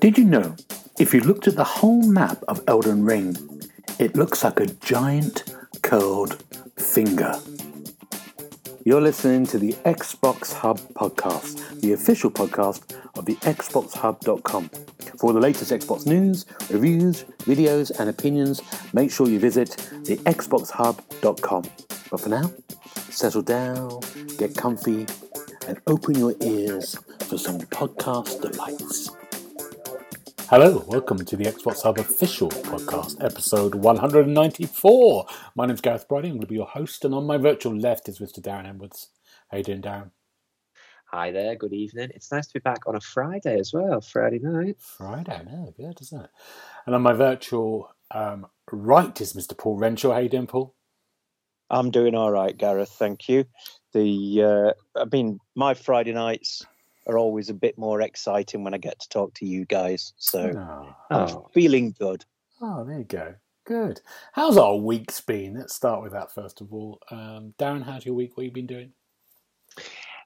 Did you know if you looked at the whole map of Elden Ring, it looks like a giant curled finger? You're listening to the Xbox Hub podcast, the official podcast of the XboxHub.com. For the latest Xbox news, reviews, videos, and opinions, make sure you visit the XboxHub.com. But for now, settle down, get comfy, and open your ears for some podcast delights. Hello, welcome to the Xbox Hub official podcast, episode 194. My name's Gareth Bridie, I'm going to be your host, and on my virtual left is Mr. Darren Edwards. How you doing, Darren? Hi there, good evening. It's nice to be back on a Friday as well, Friday night. Friday, no, good, isn't it? And on my virtual um, right is Mr. Paul Renshaw. How you doing, Paul? I'm doing all right, Gareth. Thank you. The uh, I mean, my Friday nights are always a bit more exciting when I get to talk to you guys. So Oh, I'm Oh. feeling good. oh, there you go. Good. How's our week's been? Let's start with that first of all. Um, Darren, how's your week? What have you been doing?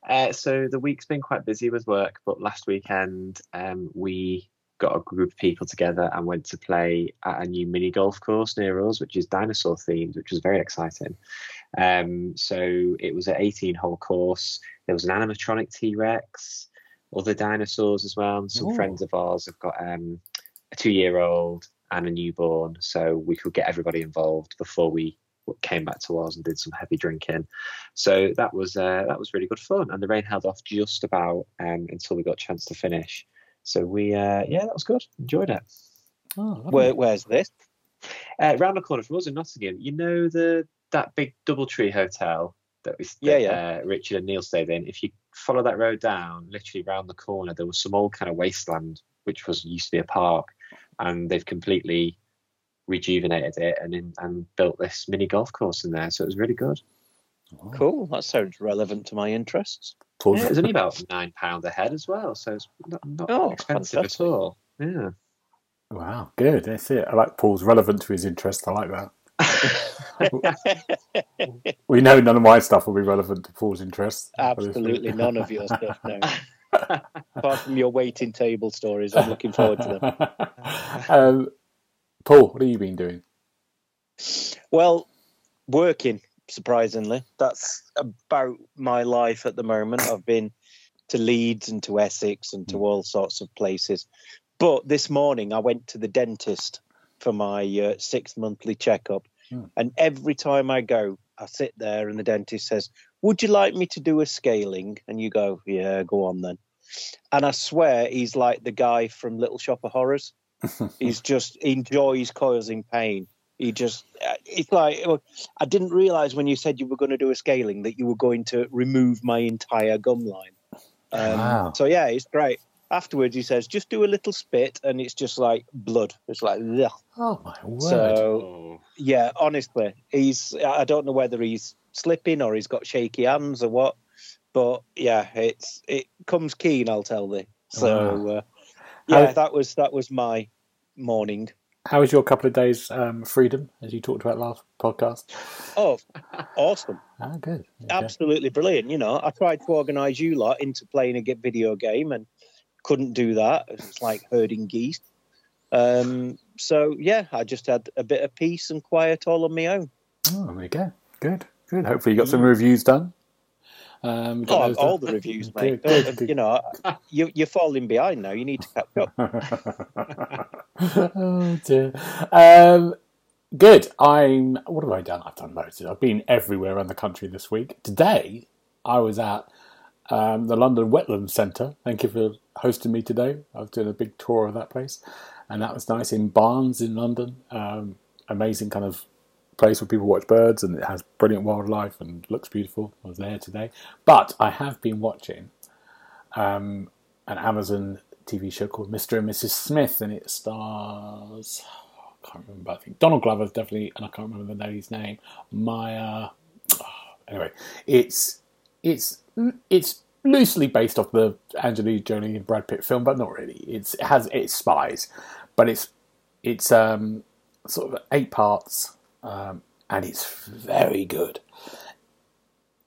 Uh, so the week's been quite busy with work, but last weekend um, we got a group of people together and went to play at a new mini golf course near us, which is dinosaur themed, which was very exciting. Um, so it was an 18 hole course. There was an animatronic T Rex, other dinosaurs as well. And some Ooh. friends of ours have got um, a two year old and a newborn. So we could get everybody involved before we came back to ours and did some heavy drinking. So that was uh, that was really good fun. And the rain held off just about um, until we got a chance to finish. So we, uh, yeah, that was good. Enjoyed it. Oh. Where, where's this? Uh, round the corner from us in Nottingham, you know the that big DoubleTree hotel that we Yeah, that, yeah. Uh, Richard and Neil stayed in. If you follow that road down, literally round the corner, there was some old kind of wasteland which was used to be a park, and they've completely rejuvenated it and in, and built this mini golf course in there. So it was really good. Oh, Cool. That sounds relevant to my interests. Paul's- Yeah, it was only about nine pound a head as well, so it's not, not Oh, expensive fantastic. at all. Yeah. Wow, good. That's it. I like Paul's relevant to his interest. I like that. We know none of my stuff will be relevant to Paul's interests. Absolutely none of your stuff, no. Apart from your waiting table stories, I'm looking forward to them. um, Paul, what have you been doing? Well, working, surprisingly. That's about my life at the moment. I've been to Leeds and to Essex and to all sorts of places. But this morning I went to the dentist for my uh, six monthly checkup. Hmm. And every time I go, I sit there and the dentist says, Would you like me to do a scaling? And you go, Yeah, go on then. And I swear he's like the guy from Little Shop of Horrors. he's just enjoys causing pain. He just uh, it's like I didn't realize when you said you were going to do a scaling that you were going to remove my entire gum line. Um, Wow. So yeah, it's great. Afterwards, he says, just do a little spit, and it's just like blood. It's like, ugh. Oh my word! so Oh. yeah, honestly, he's. I don't know whether he's slipping or he's got shaky hands or what, but yeah, it's it comes keen. I'll tell thee. So uh, yeah, How- that was that was my morning. How was your couple of days um, freedom, as you talked about last podcast? Oh, awesome. Ah, good. Okay. absolutely brilliant. You know, I tried to organise you lot into playing a video game and couldn't do that. It's like herding geese. Um, so yeah, I just had a bit of peace and quiet all on my own. Oh, there you go. Good, good. Hopefully, you got some reviews done. Um, Oh, all the reviews, mate. good, Don't- good. You know, you, you're falling behind now. You need to catch up. oh dear. Um, good. I'm. What have I done? I've done loads. I've been everywhere around the country this week. Today, I was at um, the London Wetlands Centre. Thank you for hosting me today. I was doing a big tour of that place, and that was nice in Barnes in London. Um, amazing kind of place where people watch birds, and it has brilliant wildlife and looks beautiful. I was there today, but I have been watching um, an Amazon TV show called Mr. and Mrs. Smith, and it stars. I can't remember. I think Donald Glover's definitely, and I can't remember the lady's name. Maya. Anyway, it's it's it's loosely based off the Angelina Jolie and Brad Pitt film, but not really. It's it has it's spies, but it's it's um sort of eight parts, um, and it's very good.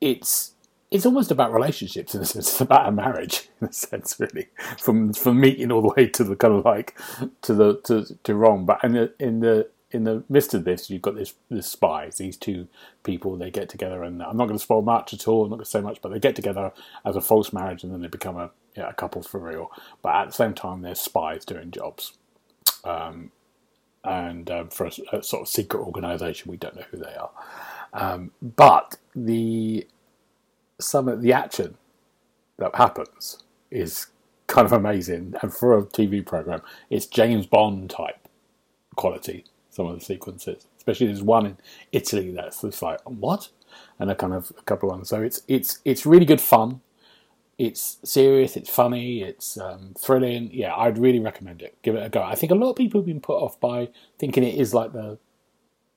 it's it's almost about relationships in a sense. It's about a marriage in a sense, really, from from meeting all the way to the kind of like to the to to wrong. But in the in the in the midst of this, you've got this this spies. These two people they get together, and I'm not going to spoil much at all. I'm not going to say much, but they get together as a false marriage, and then they become a a couple for real. But at the same time, they're spies doing jobs, um, and um, for a, a, sort of secret organisation, we don't know who they are. Um, but the some of the action that happens is kind of amazing, and for a TV program, it's James Bond type quality. Some of the sequences, especially there's one in Italy that's just like what, and a kind of a couple of ones. So it's it's it's really good fun. It's serious, it's funny, it's um, thrilling. Yeah, I'd really recommend it. Give it a go. I think a lot of people have been put off by thinking it is like the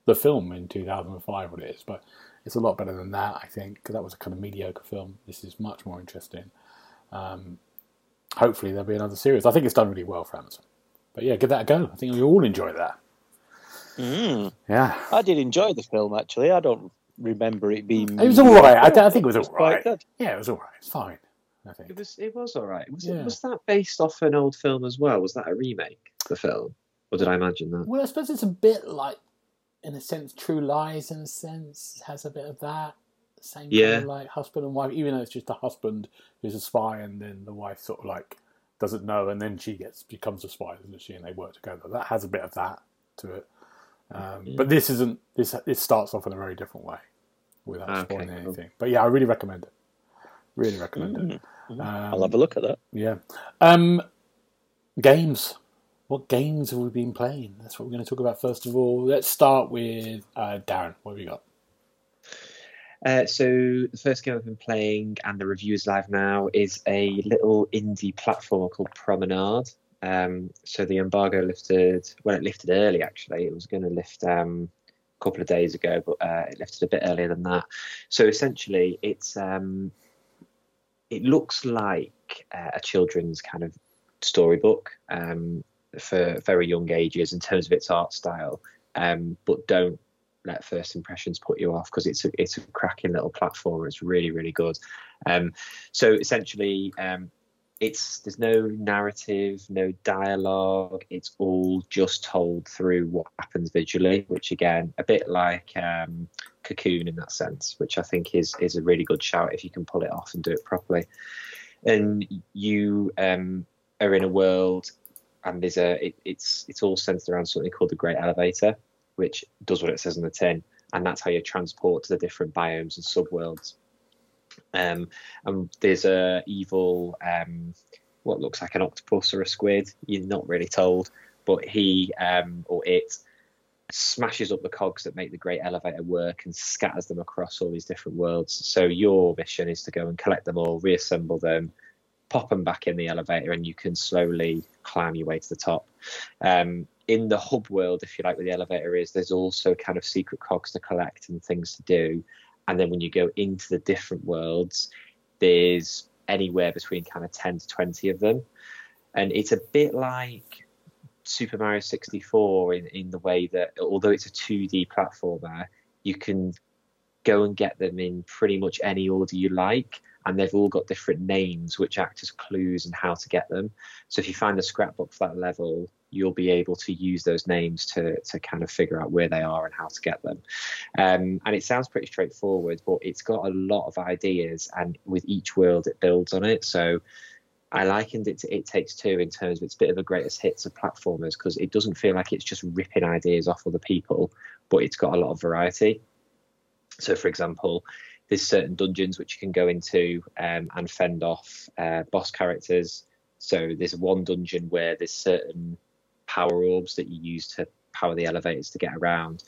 the film in 2005, what it is, but it's a lot better than that, I think, because that was a kind of mediocre film. This is much more interesting. Um, hopefully, there'll be another series. I think it's done really well for Amazon. But yeah, give that a go. I think we all enjoy that. Mm. Yeah. I did enjoy the film, actually. I don't remember it being. It was all right. I, I think it was all right. Yeah, it was all right. It's fine. I think it was. It was all right. Was, Yeah. it, was that based off an old film as well? Was that a remake? Of the film, or did I imagine that? Well, I suppose it's a bit like, in a sense, True Lies. In a sense, has a bit of that same Yeah. kind of like husband and wife. Even though it's just the husband who's a spy, and then the wife sort of like doesn't know, and then she gets becomes a spy, doesn't she? And they work together. That has a bit of that to it. Um, Yeah. But this isn't. This this starts off in a very different way, without Okay, spoiling cool. anything. But yeah, I really recommend it. Really recommend it. Mm. Um, I'll have a look at that. yeah. Um, games. What games have we been playing? That's what we're going to talk about first of all. Let's start with uh, Darren. What have you got? Uh, so the first game I've been playing, and the review is live now, is a little indie platformer called Promenade. Um, so the embargo lifted. Well, it lifted early actually. It was going to lift um, a couple of days ago, but uh, it lifted a bit earlier than that. So essentially, it's um, it looks like uh, a children's kind of storybook um, for very young ages in terms of its art style. Um, but don't let first impressions put you off because it's a it's a cracking little platform. It's really really good. Um, so essentially, um, it's there's no narrative, no dialogue. It's all just told through what happens visually, which again, a bit like um, Cocoon in that sense, which I think is is a really good shout if you can pull it off and do it properly. And you um, are in a world, and there's a it, it's it's all centered around something called the Great Elevator, which does what it says on the tin, and that's how you transport to the different biomes and subworlds. Um, and there's a evil, um, what looks like an octopus or a squid. You're not really told, but he um, or it smashes up the cogs that make the great elevator work and scatters them across all these different worlds. So your mission is to go and collect them all, reassemble them, pop them back in the elevator, and you can slowly climb your way to the top. Um, in the hub world, if you like, where the elevator is, there's also kind of secret cogs to collect and things to do. And then when you go into the different worlds, there's anywhere between kind of 10 to 20 of them. And it's a bit like Super Mario 64 in, in the way that, although it's a 2D platformer, you can go and get them in pretty much any order you like. And they've all got different names which act as clues and how to get them. So if you find a scrapbook for that level, you'll be able to use those names to, to kind of figure out where they are and how to get them. Um, and it sounds pretty straightforward, but it's got a lot of ideas, and with each world, it builds on it. So I likened it to It Takes Two in terms of its a bit of a greatest hits of platformers because it doesn't feel like it's just ripping ideas off other people, but it's got a lot of variety. So, for example, there's certain dungeons which you can go into um, and fend off uh, boss characters. So there's one dungeon where there's certain power orbs that you use to power the elevators to get around,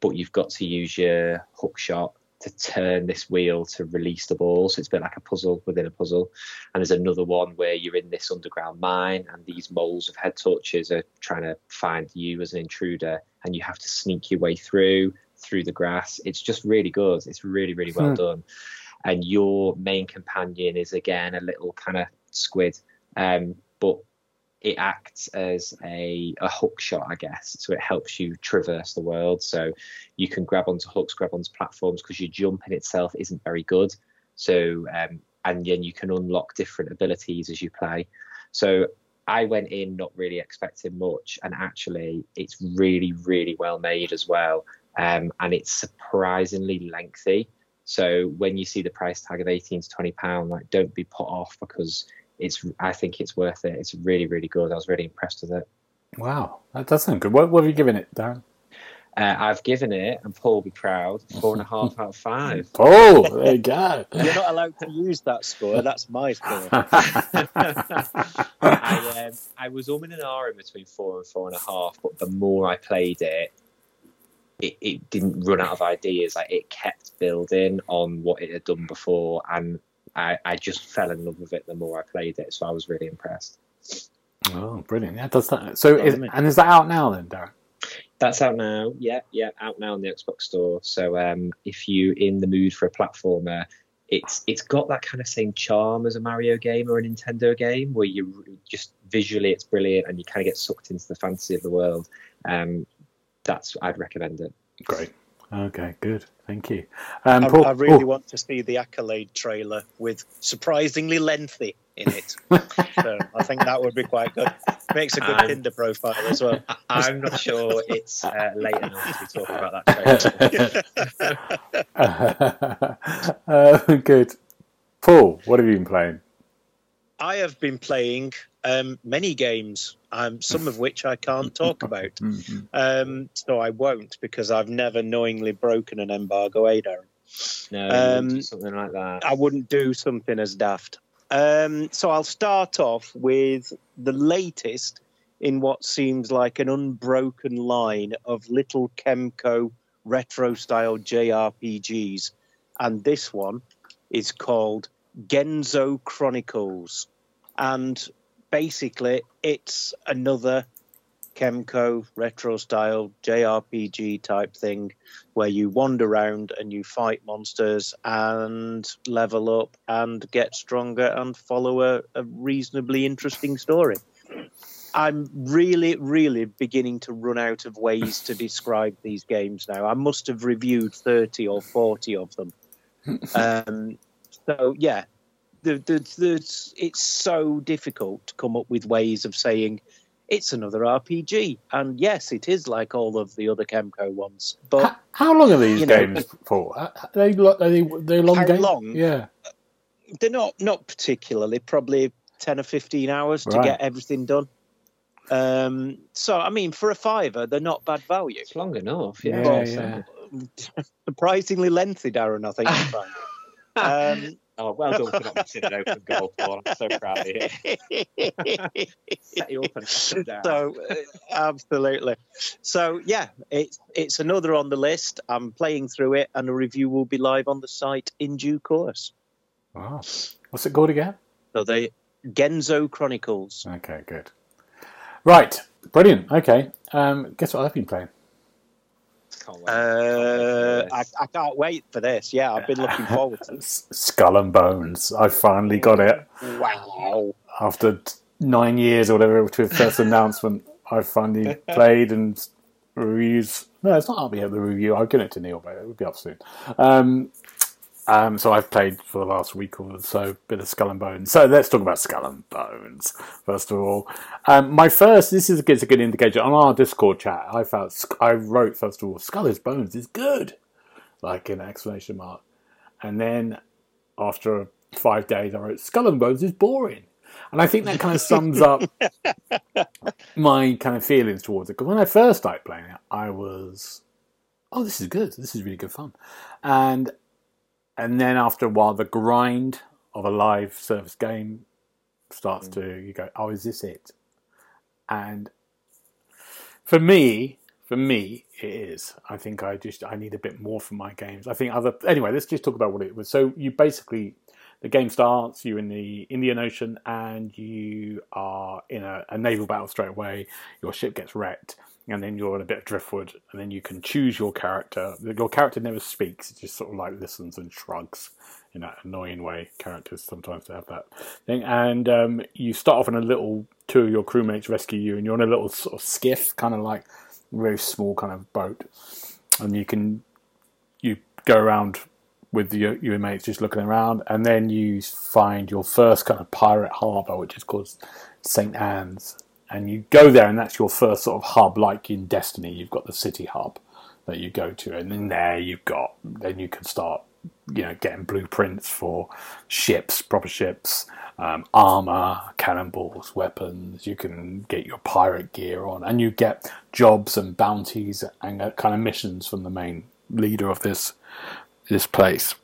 but you've got to use your hook shot to turn this wheel to release the ball. So it's a bit like a puzzle within a puzzle. And there's another one where you're in this underground mine and these moles of head torches are trying to find you as an intruder and you have to sneak your way through through the grass. It's just really good. It's really, really well Hmm. done. And your main companion is again a little kind of squid. Um, but it acts as a, a hook shot, I guess. So it helps you traverse the world. So you can grab onto hooks, grab onto platforms because your jump in itself isn't very good. So um, and then you can unlock different abilities as you play. So I went in not really expecting much, and actually, it's really, really well made as well, um, and it's surprisingly lengthy. So when you see the price tag of eighteen to twenty pound, like don't be put off because it's. I think it's worth it. It's really, really good. I was really impressed with it. Wow, that does sound good. What, what have you given it, Darren? Uh, I've given it, and Paul will be proud, four and a half out of five. Paul, there you go. You're not allowed to use that score. That's my score. I, um, I was umming and ahhing between four and four and a half, but the more I played it, it, it didn't run out of ideas. Like it kept building on what it had done before, and I, I just fell in love with it the more I played it. So I was really impressed. Oh, brilliant! Yeah, does that. So, is, and is that out now then, Darren? That's out now. Yeah, yeah, out now in the Xbox Store. So um, if you in the mood for a platformer, it's it's got that kind of same charm as a Mario game or a Nintendo game, where you just visually it's brilliant and you kind of get sucked into the fantasy of the world. Um, that's I'd recommend it. Great. Okay, good. Thank you. Um, I, Paul, I, really oh. want to see the Accolade trailer with surprisingly lengthy in it. so I think that would be quite good. Makes a good I'm, Tinder profile as well. I'm not sure it's uh, late enough to be talking about that trailer. uh, good. Paul, what have you been playing? I have been playing um, many games, um, some of which I can't talk about. Mm-hmm. Um, so I won't because I've never knowingly broken an embargo, eh, Darren? No, um, something like that. I wouldn't do something as daft. Um, so I'll start off with the latest in what seems like an unbroken line of little Kemco retro style JRPGs. And this one is called Genzo Chronicles. And basically, it's another Kemco retro style JRPG type thing where you wander around and you fight monsters and level up and get stronger and follow a, a reasonably interesting story. I'm really, really beginning to run out of ways to describe these games now. I must have reviewed 30 or 40 of them. Um, so, yeah, the, the, the, it's so difficult to come up with ways of saying it's another RPG. And yes, it is like all of the other Kemco ones. But how, how long are these games know, for? Are they, are they, they long how games? long? Yeah. They're not, not particularly, probably 10 or 15 hours to get everything done. Um, so, I mean, for a fiver, they're not bad value. It's long enough, yeah. yeah, yeah. Surprisingly lengthy, Darren, I think. um, Oh, well done for not missing an open goal, Paul. I'm so proud of you. Set you up and So, uh, absolutely. So, yeah, it's it's another on the list. I'm playing through it, and a review will be live on the site in due course. Wow. What's it called again? So, they Genzo Chronicles. Okay, good. Right, brilliant. Okay, um, guess what I've been playing? Uh, I, I, can't wait for this. Yeah, I've been looking forward to this. Skull and Bones. I finally got it. Wow. After nine years or whatever to its first announcement, I finally played and reviews. No, it's not up yet, the review. I'll get it to Neil, but it will be up soon. Um, um, so I've played for the last week or so, a bit of Skull and Bones. So let's talk about Skull and Bones first of all. Um, my first, this is a good, a good indicator on our Discord chat. I felt I wrote first of all, Skull is Bones is good, like an exclamation mark, and then after five days, I wrote Skull and Bones is boring. And I think that kind of sums up my kind of feelings towards it. Because when I first started playing it, I was, oh, this is good. This is really good fun. And and then after a while, the grind of a live service game starts mm. to you go, oh, is this it? And for me, for me, it is. I think I just I need a bit more from my games. I think other anyway. Let's just talk about what it was. So you basically the game starts. You're in the Indian Ocean and you are in a, a naval battle straight away. Your ship gets wrecked and then you're on a bit of driftwood, and then you can choose your character. Your character never speaks; it just sort of like listens and shrugs in that annoying way. Characters sometimes have that thing, and um, you start off in a little two of your crewmates rescue you, and you're on a little sort of skiff, kind of like very small kind of boat, and you can you go around with your, your mates just looking around, and then you find your first kind of pirate harbour, which is called St Anne's, and you go there, and that's your first sort of hub, like in Destiny. You've got the city hub that you go to, and then there you've got then you can start you know getting blueprints for ships, proper ships, um, armor, cannonballs, weapons. You can get your pirate gear on, and you get jobs and bounties and uh, kind of missions from the main leader of this this place.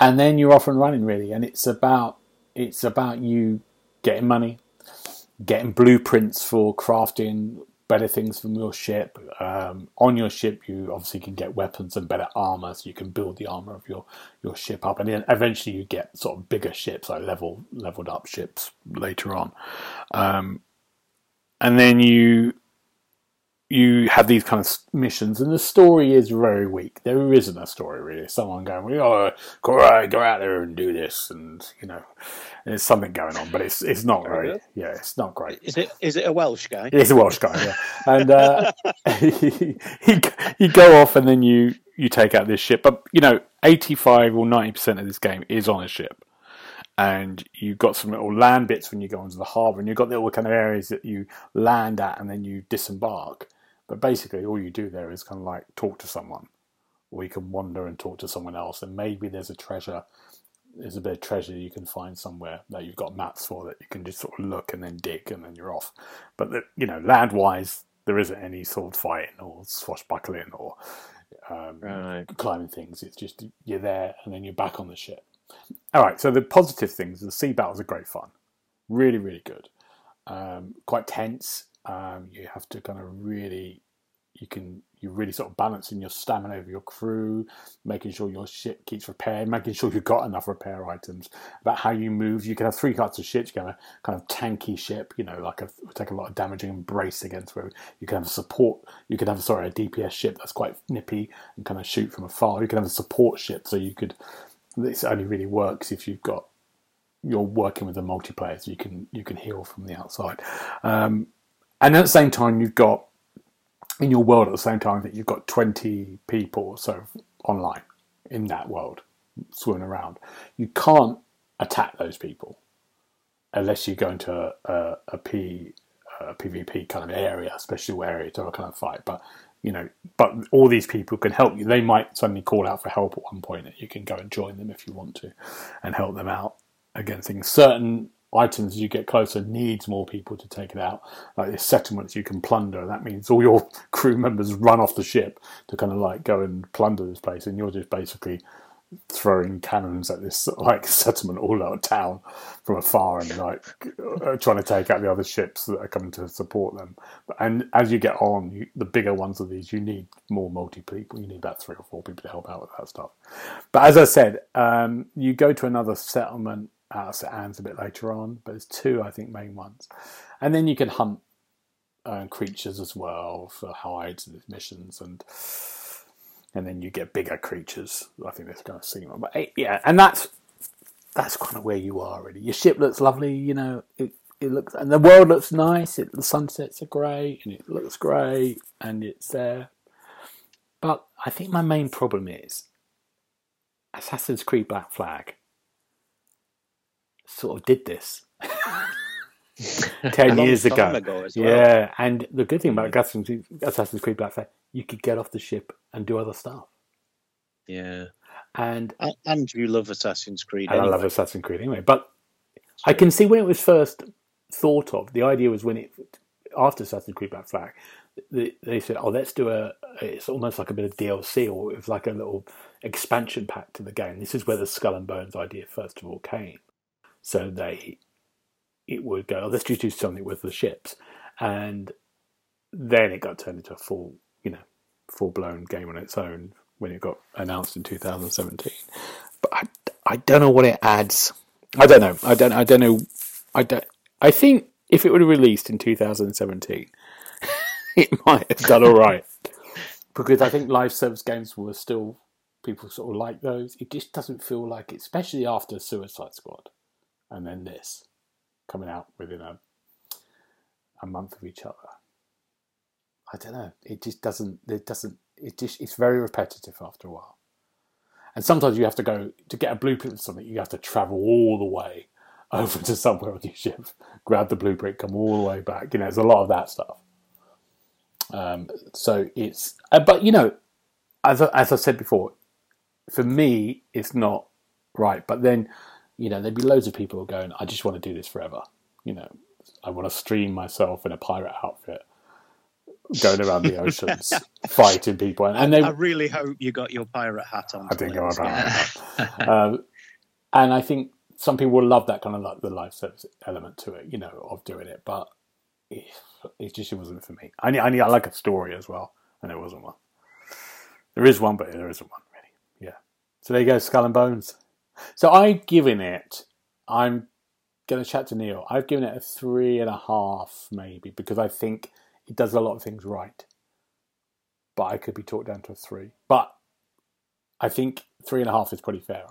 And then you're off and running really, and it's about it's about you getting money, getting blueprints for crafting better things from your ship. Um, on your ship, you obviously can get weapons and better armor, so you can build the armor of your, your ship up, and then eventually you get sort of bigger ships, like level leveled up ships later on. Um, and then you you have these kind of missions, and the story is very weak. There isn't a story really. Someone going, "Oh, go out, go out there and do this," and you know, there's something going on, but it's it's not very. Yeah, it's not great. Is it is it a Welsh guy? It's a Welsh guy, yeah. And uh, he, he you go off, and then you you take out this ship, but you know, eighty five or ninety percent of this game is on a ship and you've got some little land bits when you go into the harbour, and you've got little kind of areas that you land at and then you disembark. But basically, all you do there is kind of like talk to someone, or you can wander and talk to someone else, and maybe there's a treasure. There's a bit of treasure you can find somewhere that you've got maps for that you can just sort of look and then dig and then you're off. But the, you know, land wise, there isn't any sword fighting or swashbuckling or um, Right. climbing things. It's just you're there and then you're back on the ship. All right. So the positive things: the sea battles are great fun, really, really good. Um, quite tense. Um, you have to kind of really, you can you really sort of balancing your stamina of your crew, making sure your ship keeps repaired, making sure you've got enough repair items. About how you move, you can have three types of ships. You can have a kind of tanky ship, you know, like a take a lot of damage and brace against. Where you can have a support. You can have sorry a DPS ship that's quite nippy and kind of shoot from afar. You can have a support ship, so you could. This only really works if you've got you're working with a multiplayer, so you can you can heal from the outside. Um, and at the same time, you've got in your world at the same time that you've got twenty people or so online in that world swimming around. You can't attack those people unless you go into a, a, a P a PvP kind of area, especially where it's a kind of fight. But you know, but all these people can help you. They might suddenly call out for help at one point, and you can go and join them if you want to, and help them out against things. Certain items as you get closer needs more people to take it out. Like the settlements you can plunder, that means all your crew members run off the ship to kind of like go and plunder this place, and you're just basically throwing cannons at this like settlement all out of town from afar and like uh, trying to take out the other ships that are coming to support them. And as you get on, you, the bigger ones of these, you need more multi people. You need about three or four people to help out with that stuff. But as I said, um, you go to another settlement out of Anne's a bit later on, but there's two, I think, main ones. And then you can hunt uh, creatures as well for hides and missions and and then you get bigger creatures. I think that's to see them. But eh, yeah, and that's that's kind of where you are really. Your ship looks lovely, you know. It it looks and the world looks nice. It, the sunsets are great and it looks great and it's there. But I think my main problem is Assassin's Creed Black Flag sort of did this. Ten years ago. ago well. Yeah, and the good thing about mm. Assassin's Creed- Assassin's Creed Black Flag, you could get off the ship and do other stuff. Yeah. And And, you love Assassin's Creed. and I love Assassin's Creed anyway. But I can see when it was first thought of. The idea was when it after Assassin's Creed Black Flag, they, they said, "Oh, let's do a." It's almost like a bit of DLC, or it was like a little expansion pack to the game. This is where the Skull and Bones idea first of all came. So they, it would go, oh, "Let's just do something with the ships," and then it got turned into a full, you know, full blown game on its own when it got announced in 2017. But I, I don't know what it adds. I don't know. I don't. I don't know. I don't. I think if it would have released in 2017, it might have done all right. because I think live service games were still people sort of like those. It just doesn't feel like it, especially after Suicide Squad, and then this coming out within a a month of each other. I don't know. It just doesn't. It doesn't. It just. It's very repetitive after a while. And sometimes you have to go to get a blueprint of something. You have to travel all the way over to somewhere on your ship, grab the blueprint, come all the way back. You know, there's a lot of that stuff. Um, so it's, uh, but you know, as as I said before, for me, it's not right. But then, you know, there'd be loads of people going, I just want to do this forever. You know, I want to stream myself in a pirate outfit, going around the oceans, fighting people, and, and they. I really hope you got your pirate hat on. I didn't go Liz. about that. um, and I think some people will love that kind of like the live service element to it, you know, of doing it. But it, it just wasn't for me. I need, I need, I like a story as well, and there wasn't one. There is one, but there isn't one really. Yeah. So there you go, Skull and Bones. So I've given it. I'm going to chat to Neil. I've given it a three and a half, maybe, because I think it does a lot of things right. But I could be talked down to a three. But I think three and a half is pretty fair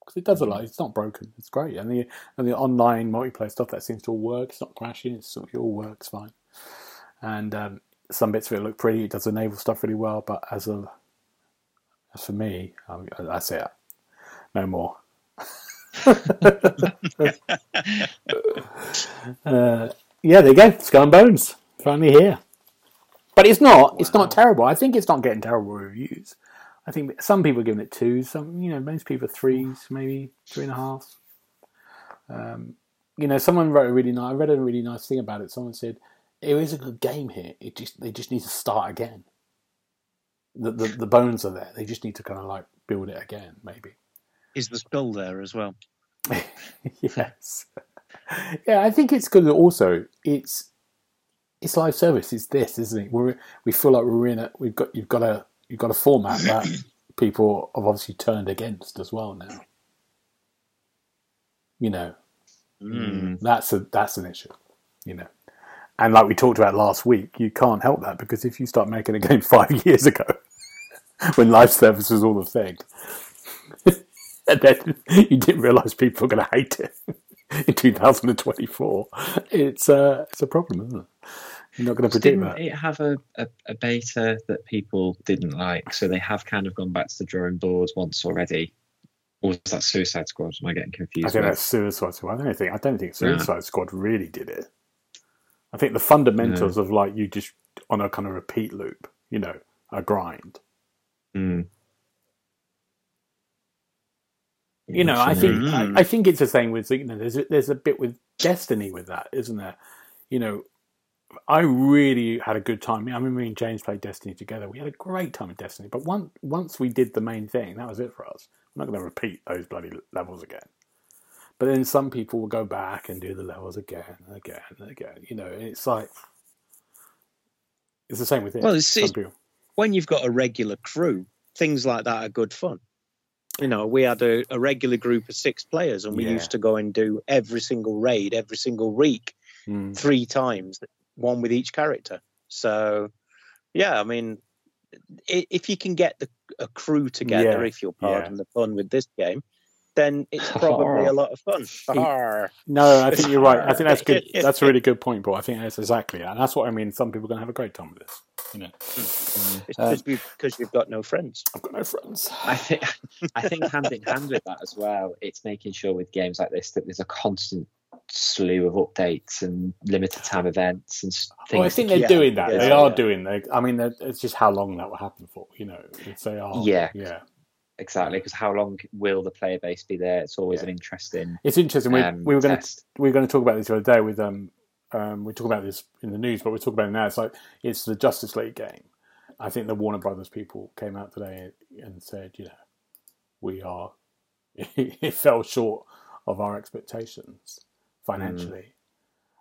because it does a lot. It's not broken. It's great, and the and the online multiplayer stuff that seems to all work. It's not crashing. It's it all works fine. And um, some bits of it look pretty. It does the naval stuff really well. But as a as for me, um, that's it. No more. uh, yeah, there you go. Skull and Bones finally here. But it's not. It's not terrible. I think it's not getting terrible reviews. I think some people are giving it twos. Some, you know, most people are threes, maybe three and a half. Um, you know, someone wrote a really nice. I read a really nice thing about it. Someone said it is a good game here. It just they just need to start again. The, the the bones are there. They just need to kind of like build it again, maybe. Is the skull there as well? yes. Yeah, I think it's good. that Also, it's it's live service. It's this, isn't it? We're we feel like we're in a. We've got you've got a you've got a format that people have obviously turned against as well now. You know, Mm. that's a that's an issue. You know, and like we talked about last week, you can't help that because if you start making a game five years ago, when live service was all the thing, you didn't realise people were going to hate it in 2024, it's uh, it's a problem, isn't it? You're not going to predict Didn't that. it have a, a, a beta that people didn't like? So they have kind of gone back to the drawing board once already. Or was that Suicide Squad? Am I getting confused? I think with? that's Suicide Squad. I don't think I don't think. Suicide Squad really did it. I think the fundamentals of like you just on a kind of repeat loop, you know, a grind. Mm. You know, I think Mm. I, I think it's the same with you know. There's a, there's a bit with Destiny with that, isn't there? You know, I really had a good time. I mean, me and James played Destiny together. We had a great time with Destiny. But once once we did the main thing, that was it for us. I'm not going to repeat those bloody levels again. But then some people will go back and do the levels again and again and again. You know, it's like it's the same with it. Well, it's- it's- When you've got a regular crew, things like that are good fun. You know, we had a, a regular group of six players, and we Yeah. used to go and do every single raid every single week, Mm. three times, one with each character. So, yeah, I mean, if you can get the, a crew together, Yeah, if you'll pardon the fun with this game, then it's probably a lot of fun. No, I think you're right. I think that's good. That's a really good point, Paul. I think that's exactly it. And that's what I mean. Some people are going to have a great time with this. You know, It's Uh, just because you've got no friends. I've got no friends. I think I think hand in hand with that as well, it's making sure with games like this that there's a constant slew of updates and limited time events and s- things. Well, I think they're keep- doing that. yeah, they are yeah. doing. They, I mean, it's just how long that will happen for. You know, if they are. Yeah. yeah. exactly because how long will the player base be there? It's always Yeah. an interesting. It's interesting. We, um, we were going to we were going to talk about this the other day with um um we talk about this in the news, but we talk about it now. It's like it's the Justice League game. I think the Warner Brothers people came out today and said, you know, we are. it fell short of our expectations financially,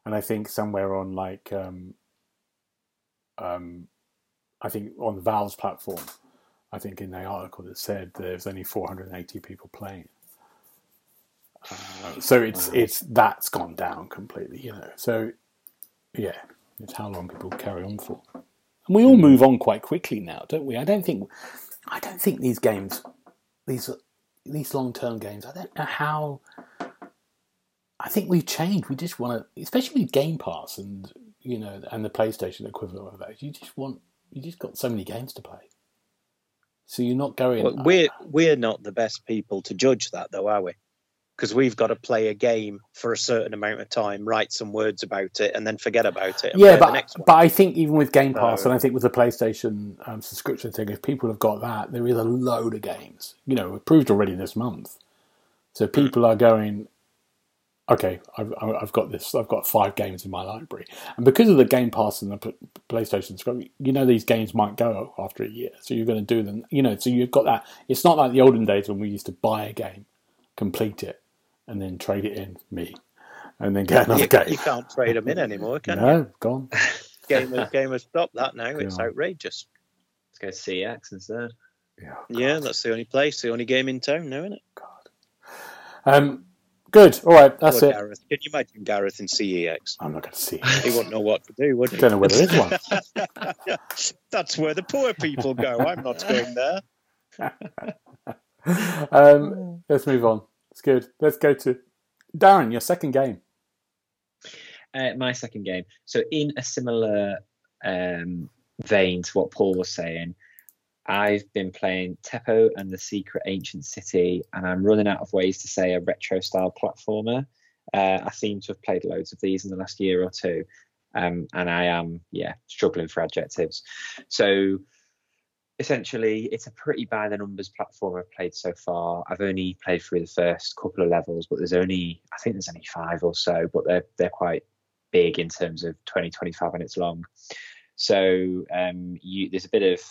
and I think somewhere on like um um I think on the Valve's platform, I think in the article that said there's only 480 people playing. Uh, so it's Wow. it's that's gone down completely, you know. So yeah, it's how long people carry on for, and we all hmm. move on quite quickly now, don't we? I don't think I don't think these games, these these long term games. I don't know how. I think we've changed. We just want to, especially with Game Pass and you know, and the PlayStation equivalent of that. You just want, you just got so many games to play. So you're not going. Well, we're uh, we're not the best people to judge that, though, are we? Because we've got to play a game for a certain amount of time, write some words about it, and then forget about it. yeah, but but I think even with Game Pass, and I think with the PlayStation um, subscription thing, if people have got that, there is a load of games. You know, approved already this month. So hmm. people are going, okay, I've, I've got this, I've got five games in my library. And because of the Game Pass and the PlayStation, subscription, you know these games might go after a year. So you're going to do them, you know, so you've got that. It's not like the olden days when we used to buy a game, complete it, and then trade it in, me, and then get another you, game. You can't trade them in anymore, can no, you? No, gone. gamers, gamers stopped that now. It's yeah. outrageous. Let's go CX instead. Yeah, yeah, that's the only place, the only game in town now, isn't it? God. Um, Good. All right. That's it. Gareth. Can you imagine Gareth in CEX? I'm not going to see. He wouldn't know what to do, would he? Don't know where there is one. That's where the poor people go. I'm not going there. um, let's move on. It's good. Let's go to Darren. Your second game. Uh, my second game. So in a similar um, vein to what Paul was saying, I've been playing Teppo and the Secret Ancient City, and I'm running out of ways to say a retro style platformer. Uh, I seem to have played loads of these in the last year or two, um, and I am, yeah, struggling for adjectives. So essentially, it's a pretty by the numbers platform I've played so far. I've only played through the first couple of levels, but there's only, I think there's only five or so, but they're they're quite big in terms of 20, 25 minutes long. So um, you, there's a bit of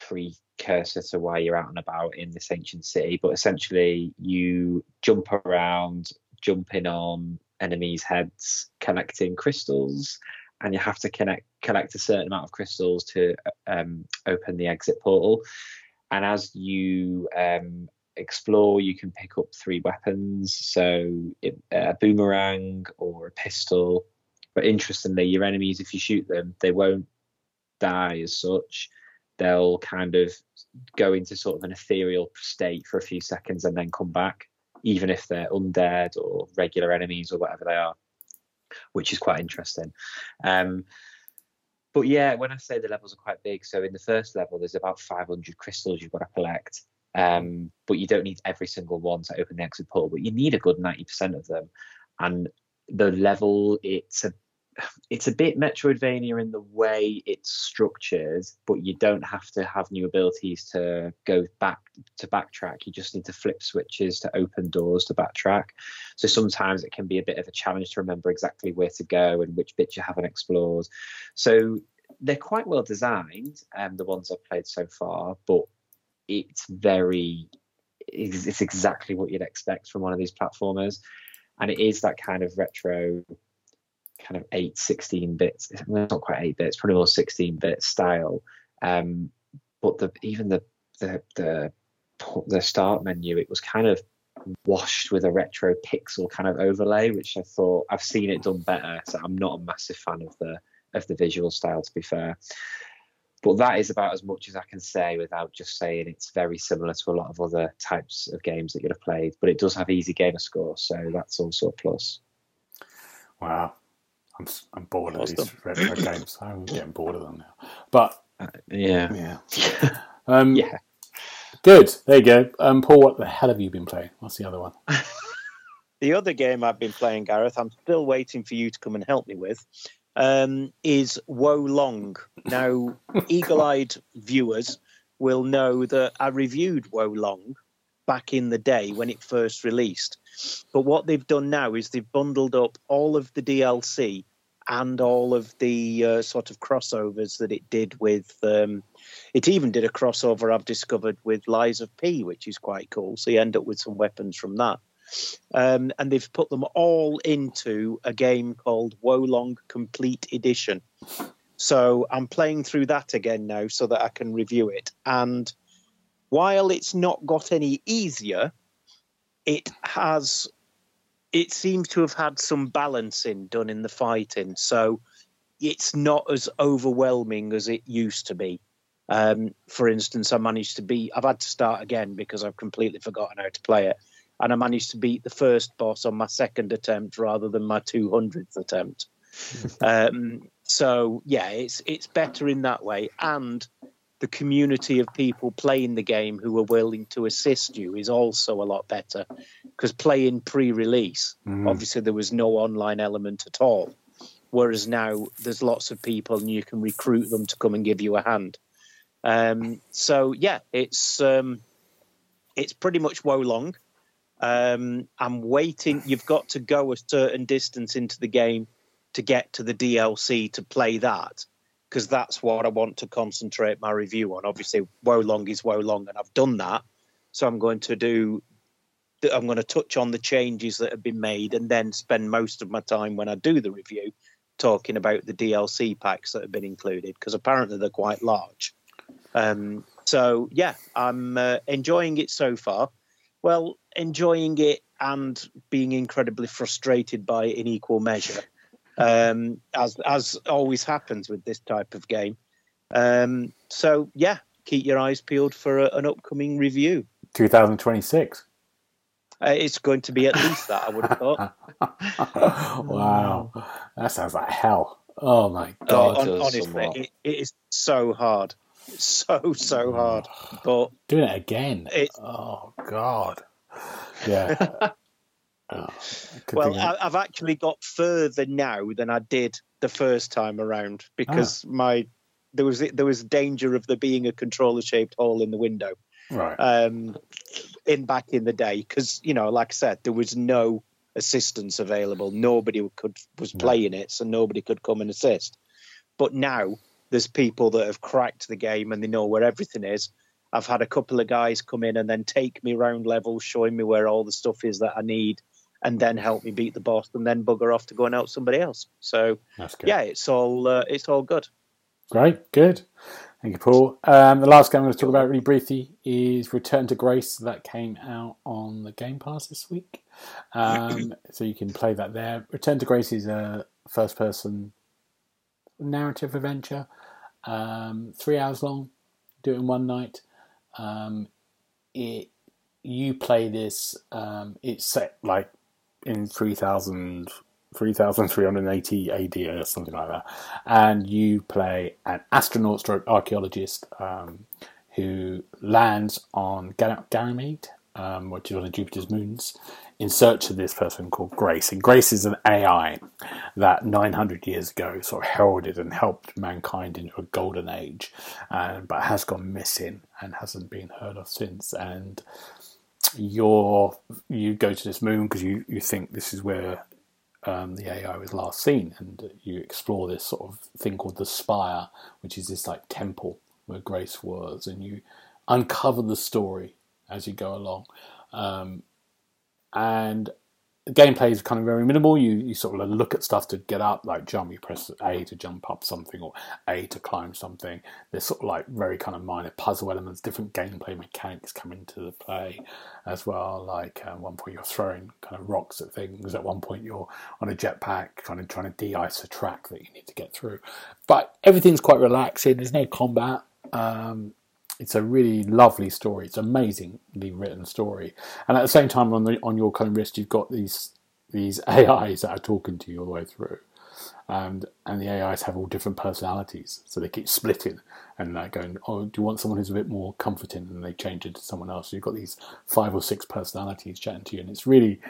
precursor to why you're out and about in this ancient city. But essentially, you jump around, jumping on enemies' heads, collecting crystals, and you have to connect collect a certain amount of crystals to um, open the exit portal. And as you um, explore, you can pick up three weapons, so a boomerang or a pistol. But interestingly, your enemies, if you shoot them, they won't die as such they'll kind of go into sort of an ethereal state for a few seconds and then come back, even if they're undead or regular enemies or whatever they are, which is quite interesting. Um, but yeah, when I say the levels are quite big, so in the first level, there's about 500 crystals you've got to collect. Um, but you don't need every single one to open the exit portal, but you need a good 90% of them. And the level, it's a it's a bit Metroidvania in the way it's structured, but you don't have to have new abilities to go back to backtrack. You just need to flip switches to open doors to backtrack. So sometimes it can be a bit of a challenge to remember exactly where to go and which bits you haven't explored. So they're quite well designed, um, the ones I've played so far, but it's very it's exactly what you'd expect from one of these platformers and it is that kind of retro kind of 8 16 bits. Not quite 8 bits probably more 16 bit style. Um, but the even the, the the the start menu it was kind of washed with a retro pixel kind of overlay which i thought i've seen it done better so i'm not a massive fan of the of the visual style to be fair. But that is about as much as i can say without just saying it's very similar to a lot of other types of games that you'd have played but it does have easy gamer score so that's also a plus. Wow I'm, I'm bored of these retro games. I'm getting bored of them now. But uh, yeah, yeah, um, yeah. Good. There you go. Um, Paul, what the hell have you been playing? What's the other one? the other game I've been playing, Gareth, I'm still waiting for you to come and help me with, um, is Wo Long. Now, eagle-eyed viewers will know that I reviewed Wo Long back in the day when it first released. But what they've done now is they've bundled up all of the DLC and all of the uh, sort of crossovers that it did with. Um, it even did a crossover I've discovered with Lies of P, which is quite cool. So you end up with some weapons from that. Um, and they've put them all into a game called Wo Long Complete Edition. So I'm playing through that again now so that I can review it. And while it's not got any easier, it has it seems to have had some balancing done in the fighting, so it's not as overwhelming as it used to be. Um, for instance, I managed to beat. I've had to start again because I've completely forgotten how to play it, and I managed to beat the first boss on my second attempt rather than my two hundredth attempt. um, so yeah, it's it's better in that way, and the community of people playing the game who are willing to assist you is also a lot better because playing pre-release, Mm. obviously there was no online element at all, whereas now there's lots of people and you can recruit them to come and give you a hand. Um, so yeah, it's um, it's pretty much Wo Long. Um, I'm waiting. You've got to go a certain distance into the game to get to the DLC to play that, because that's what I want to concentrate my review on. Obviously, Wo Long is Wo Long, and I've done that. So I'm going to do. I'm going to touch on the changes that have been made, and then spend most of my time when I do the review talking about the DLC packs that have been included, because apparently they're quite large. Um, so yeah, I'm uh, enjoying it so far. Well, enjoying it and being incredibly frustrated by it in equal measure, um, as as always happens with this type of game. Um, so yeah, keep your eyes peeled for a, an upcoming review. 2026. Uh, it's going to be at least that, I would have thought. wow, that sounds like hell. Oh my god, hon- does honestly, it, it is so hard, so so hard. But doing it again. It's- oh god, yeah. Oh, well, I, I've actually got further now than I did the first time around because Ah. my there was there was danger of there being a controller shaped hole in the window right. um, in back in the day because you know, like I said, there was no assistance available. Nobody could was playing it, so nobody could come and assist. But now there's people that have cracked the game and they know where everything is. I've had a couple of guys come in and then take me round levels, showing me where all the stuff is that I need, and then help me beat the boss, and then bugger off to go and help somebody else. So That's good. yeah, it's all uh, it's all good. Great, good. Thank you, Paul. Um, the last game I'm going to talk about really briefly is Return to Grace. That came out on the Game Pass this week. Um, so you can play that there. Return to Grace is a first person narrative adventure, um, three hours long, do it in one night. Um, it You play this, um, it's set like in 3000. 3380 AD or something like that. And you play an astronaut stroke archaeologist um, who lands on Gan- Ganymede, um, which is one of Jupiter's moons, in search of this person called Grace. And Grace is an AI that 900 years ago sort of heralded and helped mankind into a golden age, uh, but has gone missing and hasn't been heard of since. And you're you go to this moon because you, you think this is where um, the AI was last seen, and you explore this sort of thing called the Spire, which is this like temple where Grace was, and you uncover the story as you go along. Um, and the gameplay is kind of very minimal. You you sort of look at stuff to get up, like jump. You press A to jump up something, or A to climb something. There's sort of like very kind of minor puzzle elements, different gameplay mechanics come into the play as well. Like at one point you're throwing kind of rocks at things. At one point you're on a jetpack, kind of trying to de-ice a track that you need to get through. But everything's quite relaxing. There's no combat. Um, it's a really lovely story. It's amazingly written story, and at the same time, on the on your kind of wrist, you've got these these AIs that are talking to you all the way through, and and the AIs have all different personalities, so they keep splitting and like going, oh, do you want someone who's a bit more comforting, and they change it to someone else. So you've got these five or six personalities chatting to you, and it's really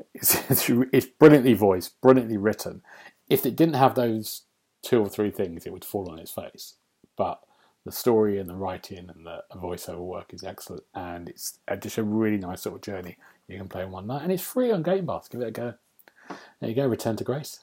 it's, it's, it's brilliantly voiced, brilliantly written. If it didn't have those two or three things, it would fall on its face, but the story and the writing and the voiceover work is excellent, and it's uh, just a really nice sort of journey you can play in one night, and it's free on Game Pass. Give it a go. There you go. Return to Grace.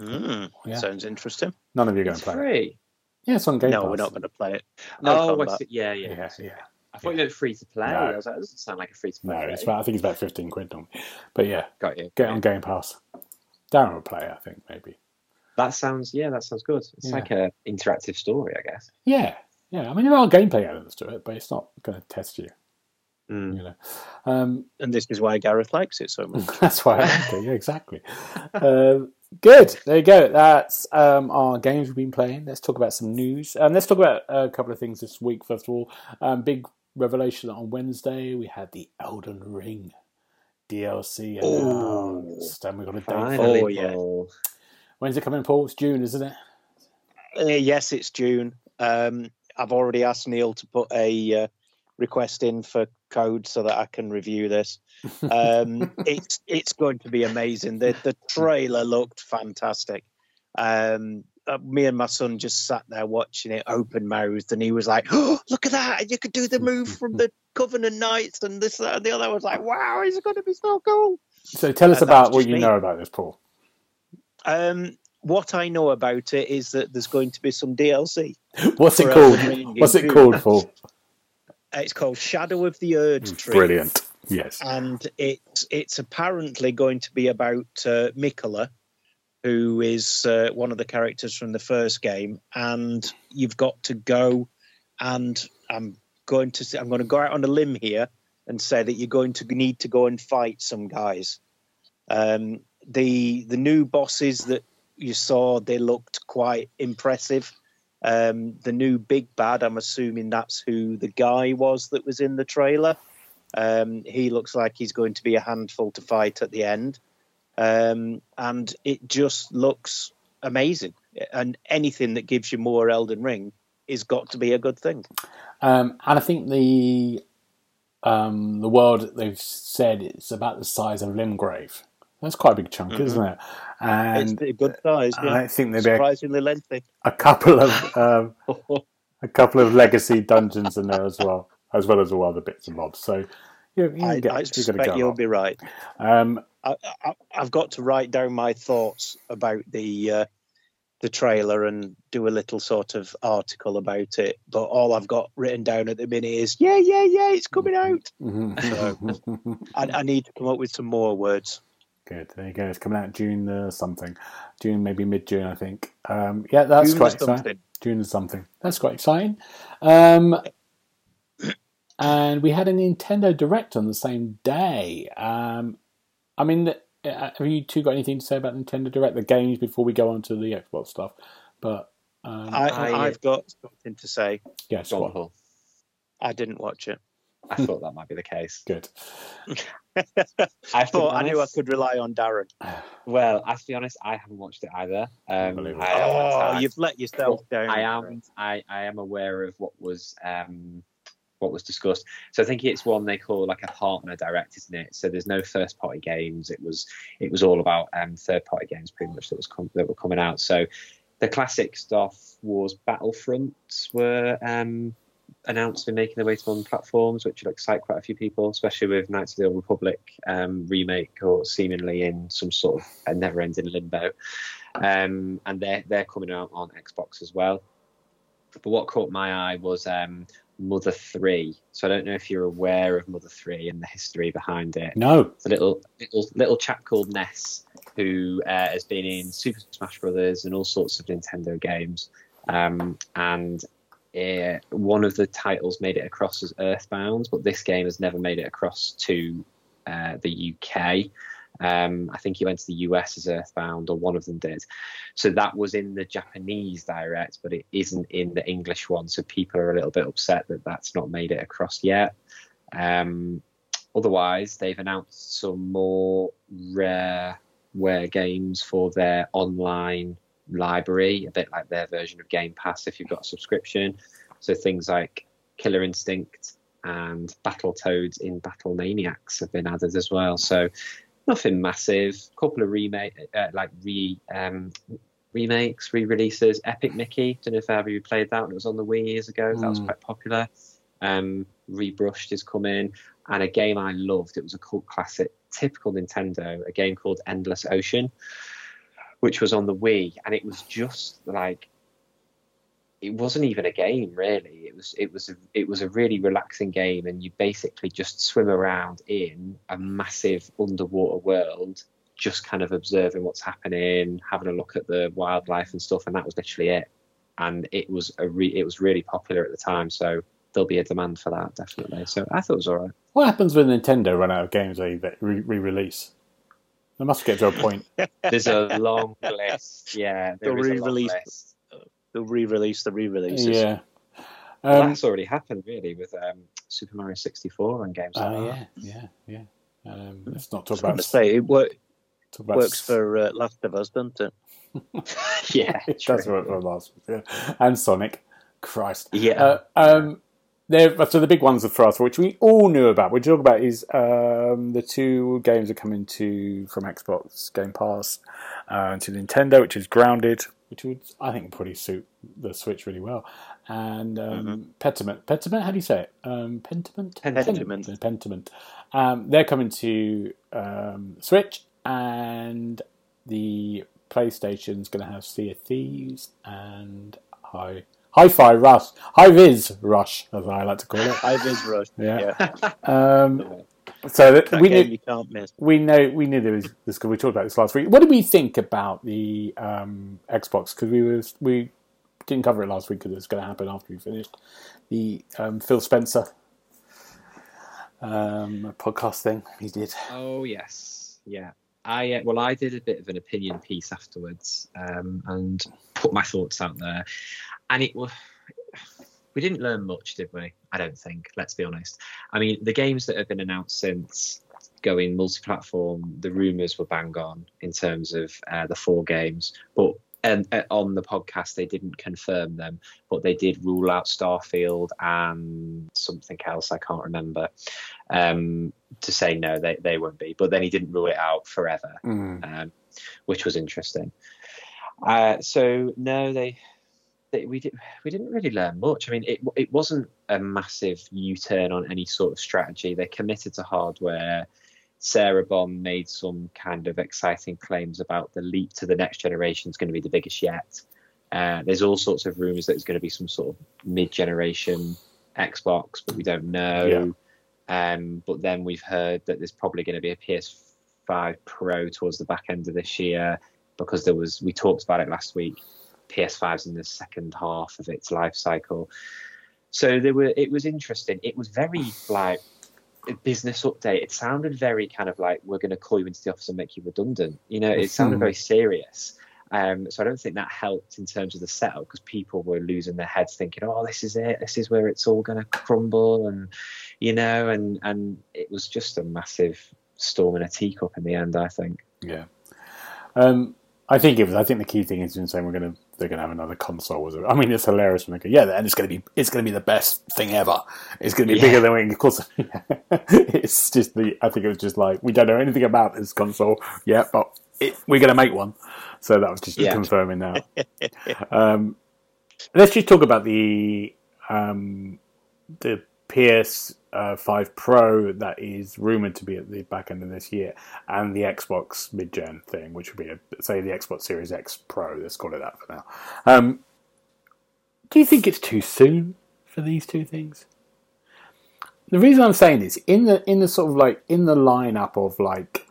Mm, Yeah. Sounds interesting. None of you are going to play it. free. Yeah, it's on Game no, Pass. No, we're not going to play it. No oh, I combat. yeah, yeah. Yeah, yeah. I thought you meant free to play. No. I was like, that doesn't sound like a free to play. No, it's about, I think it's about fifteen quid on. But yeah, Got you. get it on Game Pass. Darren will play I think maybe. That sounds. Yeah, that sounds good. It's Yeah. like an interactive story, I guess. Yeah, yeah. I mean, there are gameplay elements to it, but it's not going to test you. Mm. You know. Um, And this is why Gareth likes it so much. That's why I like it. Yeah, exactly. um, good. There you go. That's um, our games we've been playing. Let's talk about some news. And let's talk about a couple of things this week. First of all, um, big revelation on Wednesday. We had the Elden Ring DLC announced, and we got a date. For, Finally, Oh, yeah. When's it coming, Paul? It's June, isn't it? Uh, yes, it's June. Um, I've already asked Neil to put a uh, request in for code so that I can review this. Um, it's it's going to be amazing. The the trailer looked fantastic. Um, uh, me and my son just sat there watching it open mouthed, and he was like, "Oh, look at that! You could do the move from the Covenant Knights and this that, and the other." I was like, "Wow, it's going to be so cool!" So tell us about what you me. know about this, Paul. Um, what I know about it is that there's going to be some DLC. What's it called? Elden Ring in What's it called, for? It's called Shadow of the Erd Tree. Brilliant. Yes. and it's it's apparently going to be about uh, Miquella, who is uh, one of the characters from the first game, and you've got to go, and I'm going to I'm going to go out on a limb here and say that you're going to need to go and fight some guys. Um, the the new bosses that you saw, they looked quite impressive. Um, the new big bad, I'm assuming that's who the guy was that was in the trailer. Um, he looks like he's going to be a handful to fight at the end. Um, and it just looks amazing. And anything that gives you more Elden Ring is got to be a good thing. Um, and I think the um, the world they've said it's about the size of Limgrave. That's quite a big chunk, Mhm. isn't it? And it's a good size. Yeah. I think there'll be a, Surprisingly lengthy. a couple of um, a couple of legacy dungeons in there as well, as well as all other bits and bobs. So you, you I, get, I you're going to suspect go. you'll on. be right. Um, I, I, I've got to write down my thoughts about the uh, the trailer and do a little sort of article about it. But all I've got written down at the minute is yeah, yeah, yeah, it's coming out. I, I need to come up with some more words. Good. There you go. It's coming out June the something, June maybe mid June, I think. Um, yeah, that's June or quite exciting. something. June or something. That's quite exciting. Um, and we had a Nintendo Direct on the same day. Um, I mean, uh, have you two got anything to say about Nintendo Direct, the games, before we go on to the Xbox stuff? But um, I, I- I've got something to say. yes, Go on, what? I didn't watch it. I thought that might be the case. good. I I have thought I knew I could rely on Darren. Well, I have to be honest, I haven't watched it either. Um, I, Oh, had- you've let yourself down. I am. I, I am aware of what was um, what was discussed. So I think it's one they call like a partner direct, isn't it? So there's no first party games. It was it was all about um, third party games pretty much that was com- that were coming out. So the classic stuff was Battlefronts were um, announced and making their way to modern platforms, which would excite quite a few people, especially with Knights of the Old Republic um, remake or seemingly in some sort of a never-ending limbo. Um, and they're they're coming out on Xbox as well. But what caught my eye was um, Mother Three. So I don't know if you're aware of Mother Three and the history behind it. No. It's a little little little chap called Ness who uh, has been in Super Smash Brothers and all sorts of Nintendo games. Um, and uh, one of the titles made it across as Earthbound, but this game has never made it across to uh, the UK. Um, I think he went to the US as Earthbound, or one of them did. So that was in the Japanese direct, but it isn't in the English one. So people are a little bit upset that that's not made it across yet. Um, otherwise, they've announced some more rare rare games for their online library, a bit like their version of Game Pass if you've got a subscription. So things like Killer Instinct and Battle Toads in Battle Maniacs have been added as well. So nothing massive. A couple of remake, uh, like re um, remakes, re-releases. Epic Mickey. Don't know if ever you played that. It was on the Wii years ago. That was Mm. quite popular. Um, Rebrushed is coming, and a game I loved. It was a cult classic, typical Nintendo. A game called Endless Ocean, which was on the Wii, and it was just like it wasn't even a game really. It was it was a, it was a really relaxing game, and you basically just swim around in a massive underwater world, just kind of observing what's happening, having a look at the wildlife and stuff, and that was literally it. And it was a re- it was really popular at the time, so there'll be a demand for that definitely. So I thought it was all right. What happens when Nintendo run out of games they re-release? They must get to a point. There's a long list. Yeah, The is a long re-release. list. They'll re-release the re-releases. yeah. Um, that's already happened really with um, Super Mario 64 and games like oh that. yeah, yeah, yeah. Um, let's not talk I was about to say it worked. Talk about Works s- for uh, Last of Us, doesn't it? yeah, It true. does work for last week, yeah. And Sonic. Christ. Yeah. Uh, um, there, so the big ones for us, which we all knew about, we talk about is um, the two games are coming to from Xbox Game Pass uh, to Nintendo, which is Grounded, which would I think probably suit the Switch really well, and um, Pentiment. Pentiment, how do you say it? Um, Pentiment. Pentiment. Pentiment. Um, they're coming to um, Switch, and the PlayStation's going to have Sea of Thieves and Hi Hi-Fi Rush, High Vis Rush, as I like to call it. High Vis Rush. Yeah. Yeah. Um, so that That we game knew you can't miss. we know we knew there was this. Because we talked about this last week. What did we think about the um, Xbox? Because we was we didn't cover it last week because it was going to happen after we finished the um, Phil Spencer um, podcast thing he did. Oh yes, yeah. I uh, well, I did a bit of an opinion piece afterwards um, and put my thoughts out there, and it was. We didn't learn much, did we? I don't think. Let's be honest. I mean, the games that have been announced since going multi-platform, the rumours were bang on in terms of uh, the four games, but. And uh, on the podcast, they didn't confirm them, but they did rule out Starfield and something else I can't remember. Um, to say no, they, they won't be. But then he didn't rule it out forever, um, which was interesting. Uh, so no, they, they we did we didn't really learn much. I mean, it it wasn't a massive U turn on any sort of strategy. They committed to hardware. Sarah Bond made some kind of exciting claims about the leap to the next generation is going to be the biggest yet. Uh, there's all sorts of rumors that it's going to be some sort of mid-generation Xbox, but we don't know. Um, but then we've heard that there's probably going to be a PS5 Pro towards the back end of this year because there was we talked about it last week. PS5's in the second half of its life cycle, so there were. It was interesting. It was very like a business update. It sounded very kind of like we're going to call you into the office and make you redundant. You know, it sounded very serious. Um, so I don't think that helped in terms of the setup because people were losing their heads thinking, "Oh, this is it. This is where it's all going to crumble," and you know, and and it was just a massive storm in a teacup in the end. I think. Yeah. Um, I think it was. I think the key thing is in saying we're to they're going to have another console. Was? I mean, it's hilarious when they go, yeah, and it's going to be it's to be the best thing ever. It's going to be Yeah. bigger than we. Of course, it's just the. I think it was just like we don't know anything about this console yet, but it, we're going to make one. So that was just Yeah. confirming that. um, let's just talk about the um, the PS uh, 5 Pro that is rumored to be at the back end of this year, and the Xbox mid-gen thing, which would be, a, say, the Xbox Series X Pro. Let's call it that for now. Um, do you think it's too soon for these two things? The reason I'm saying this in the in the sort of like in the lineup of like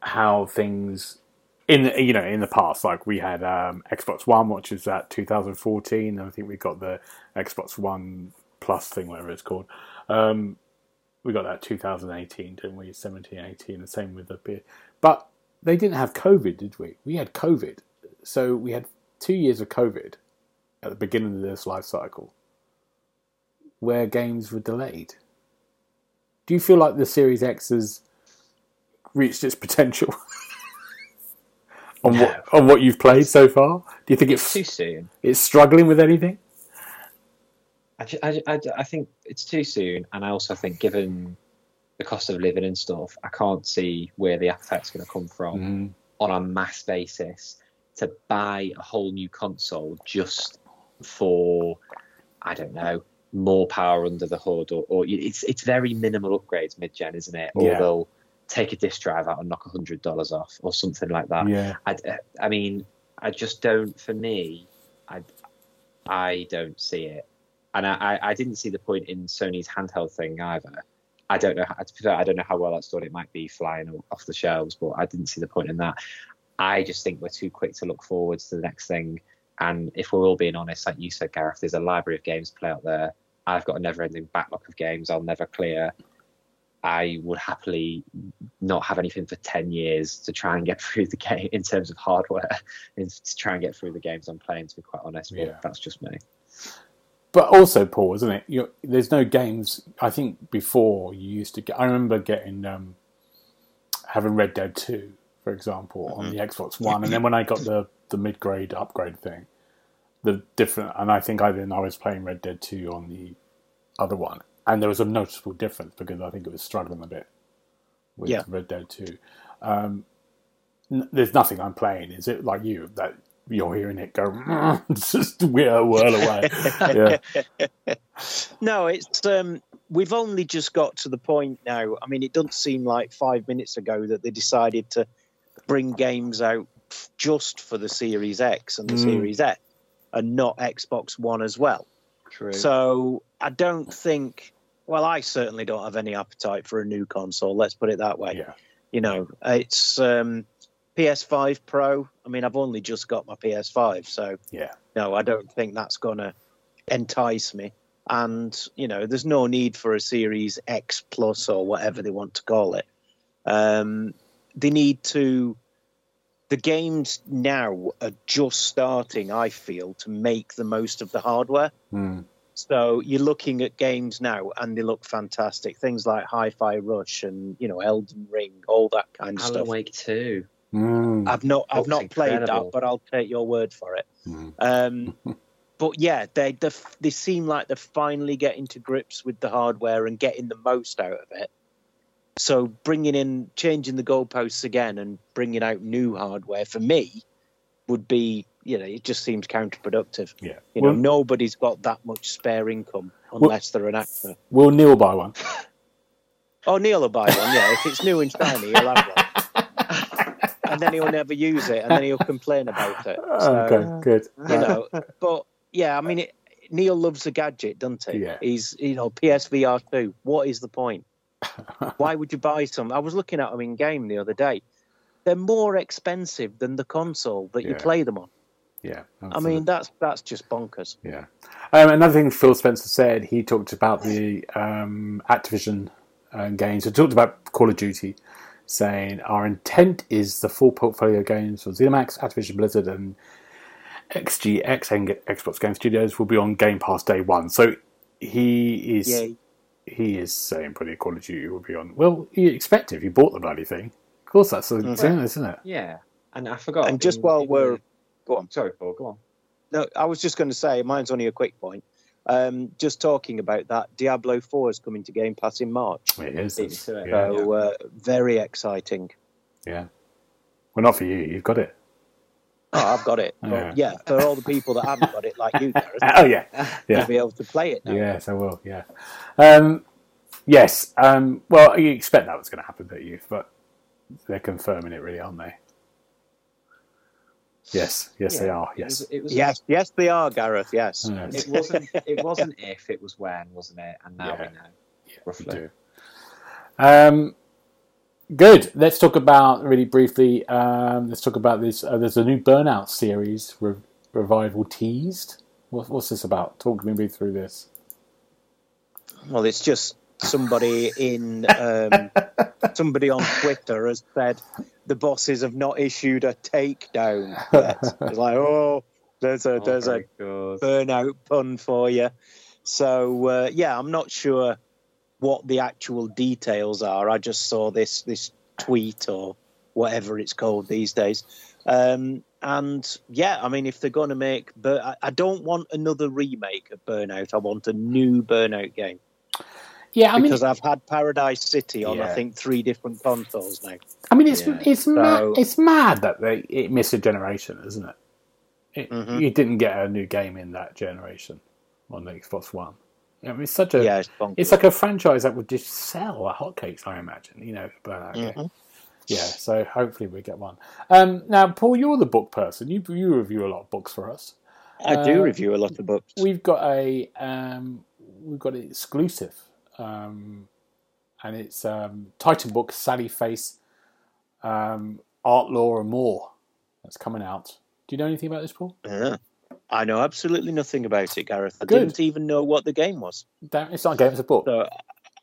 how things in the, you know in the past like we had um, Xbox One which was at 2014 and I think we got the Xbox One Plus thing whatever it's called. Um, we got that 2018 didn't we? 17 18 the same with the P- but they didn't have COVID did we? We had COVID. So we had two years of COVID at the beginning of this life cycle where games were delayed. Do you feel like the Series X has reached its potential on what on what you've played so far? Do you think it's Too soon. it's struggling with anything? I, I, I, I think it's too soon, and I also think given the cost of living and stuff, I can't see where the appetite's going to come from Mm-hmm. on a mass basis to buy a whole new console just for I don't know more power under the hood, or, or it's it's very minimal upgrades mid gen, isn't it? Or Yeah. they'll take a disc drive out and knock a hundred dollars off, or something like that. Yeah, I, I mean, I just don't. For me, I, I don't see it, and I, I- didn't see the point in Sony's handheld thing either. I don't know. How, I don't know how well that's done. It might be flying off the shelves, but I didn't see the point in that. I just think we're too quick to look forwards to the next thing. And if we're all being honest, like you said, Gareth, there's a library of games to play out there. I've got a never-ending backlog of games I'll never clear. I would happily not have anything for 10 years to try and get through the game in terms of hardware and to try and get through the games I'm playing, to be quite honest. But Yeah. that's just me. But also Paul, isn't it? you there's no games. I think before you used to get. I remember getting um, having Red Dead Two for example, on Mm-hmm. the Xbox One, and then when I got the the mid grade upgrade thing, the different, and I think I then I was playing Red Dead Two on the other one, and there was a noticeable difference because I think it was struggling a bit with Yeah. Red Dead Two. Um, n- there's nothing I'm playing. Is it like you that you're hearing it go it's just whirl, whirl away? yeah, No, it's um, we've only just got to the point now. I mean, it doesn't seem like five minutes ago that they decided to bring games out just for the Series X and the Mm. Series X, and not Xbox One as well. True. So I don't think. Well, I certainly don't have any appetite for a new console. Let's put it that way. yeah, You know, it's um, PS5 Pro. I mean, I've only just got my PS5, so yeah. no, I don't think that's going to entice me. And you know, there's no need for a Series X Plus or whatever they want to call it. Um, they need to. The games now are just starting, I feel, to make the most of the hardware. Mm. So you're looking at games now, and they look fantastic. Things like Hi-Fi Rush and you know Elden Ring, all that kind of Alan stuff. Wake 2. Mm. I've not, I've Looks not played incredible. that, but I'll take your word for it. Mm. Um, but yeah, they they they seem like they're finally getting to grips with the hardware and getting the most out of it. So bringing in, changing the goalposts again and bringing out new hardware for me would be, you know, it just seems counterproductive. Yeah. You know, Well- nobody's got that much spare income unless they're an actor. Will Neil buy one? Oh, Neil will buy one. Yeah, if it's new and shiny, he'll have one. And then he'll never use it, and then he'll complain about it. So, okay, good. you know, but yeah, I mean, it, Neil loves a gadget, doesn't he? Yeah. He's, you know, PSVR two. What is the point? Why would you buy some? I was looking at them in game the other day. They're more expensive than the console that you play them on. Yeah, I mean, that's that's just bonkers. Yeah. Um, another thing Phil Spencer said, he talked about the um, Activision uh, games. He talked about Call of Duty, saying our intent is the full portfolio games for ZeniMax, Activision Blizzard, and XGX and Xbox Game Studios will be on Game Pass day one. So he is Yay. he is saying pretty Call of Duty will be on. Well, you expect it if you bought the bloody thing. Of course, that's the mm-hmm. thing, isn't it? Yeah. And I forgot. And just in- while in we're the- go on. Sorry, Paul, go on. No, I was just going to say, mine's only a quick point. Um, just talking about that, Diablo 4 is coming to Game Pass in March. It is. It's- to it. yeah, So, uh, very exciting. yeah. Well, not for you. You've got it. Oh, I've got it. Yeah. But yeah, for all the people that haven't got it, like you, Gareth, Oh yeah, they'll be able to play it now. Yes, I will. Yeah. Um, yes. Um, well, you expect that was going to happen, don't you? But they're confirming it, really, aren't they? Yes. Yes, they Yeah, are. It was, Yes. it was Yes, yes, they are, Gareth. Yes. Yes. It wasn't. It wasn't if. It was when, wasn't it? And now Yeah. we know. we roughly. do. Um, good. Let's talk about really briefly. Um, let's talk about this. Uh, there's a new Burnout series re- revival teased. What, what's this about? Talk me through this. Well, it's just somebody in um, somebody on Twitter has said the bosses have not issued a takedown yet. it's like, oh, there's a Oh, there's a very good. burnout pun for you. So uh, yeah, I'm not sure what the actual details are. I just saw this this tweet or whatever it's called these days. Um, and yeah, I mean, if they're going to make, but I, I don't want another remake of Burnout. I want a new Burnout game Yeah, I mean, because I've had Paradise City on I think three different consoles now. I mean, it's Yeah. it's mad. So- It's mad that they it missed a generation, isn't it? it Mhm. You didn't get a new game in that generation on the Xbox One. I mean, it's such a Yeah, it's it's like a franchise that would just sell like hotcakes. I imagine, you know, Burnout game. Mhm. Yeah, so hopefully we get one. Um, now, Paul, you're the book person. You you review a lot of books for us. I do uh, review a lot of books. We've got a um, we've got an exclusive, um, and it's um, Titan book Sally Face, um, Art, Lore, and More. That's coming out. Do you know anything about this, Paul? Yeah. I know absolutely nothing about it, Gareth. I Good. didn't even know what the game was. Don't- It's not a game; it's a book. So,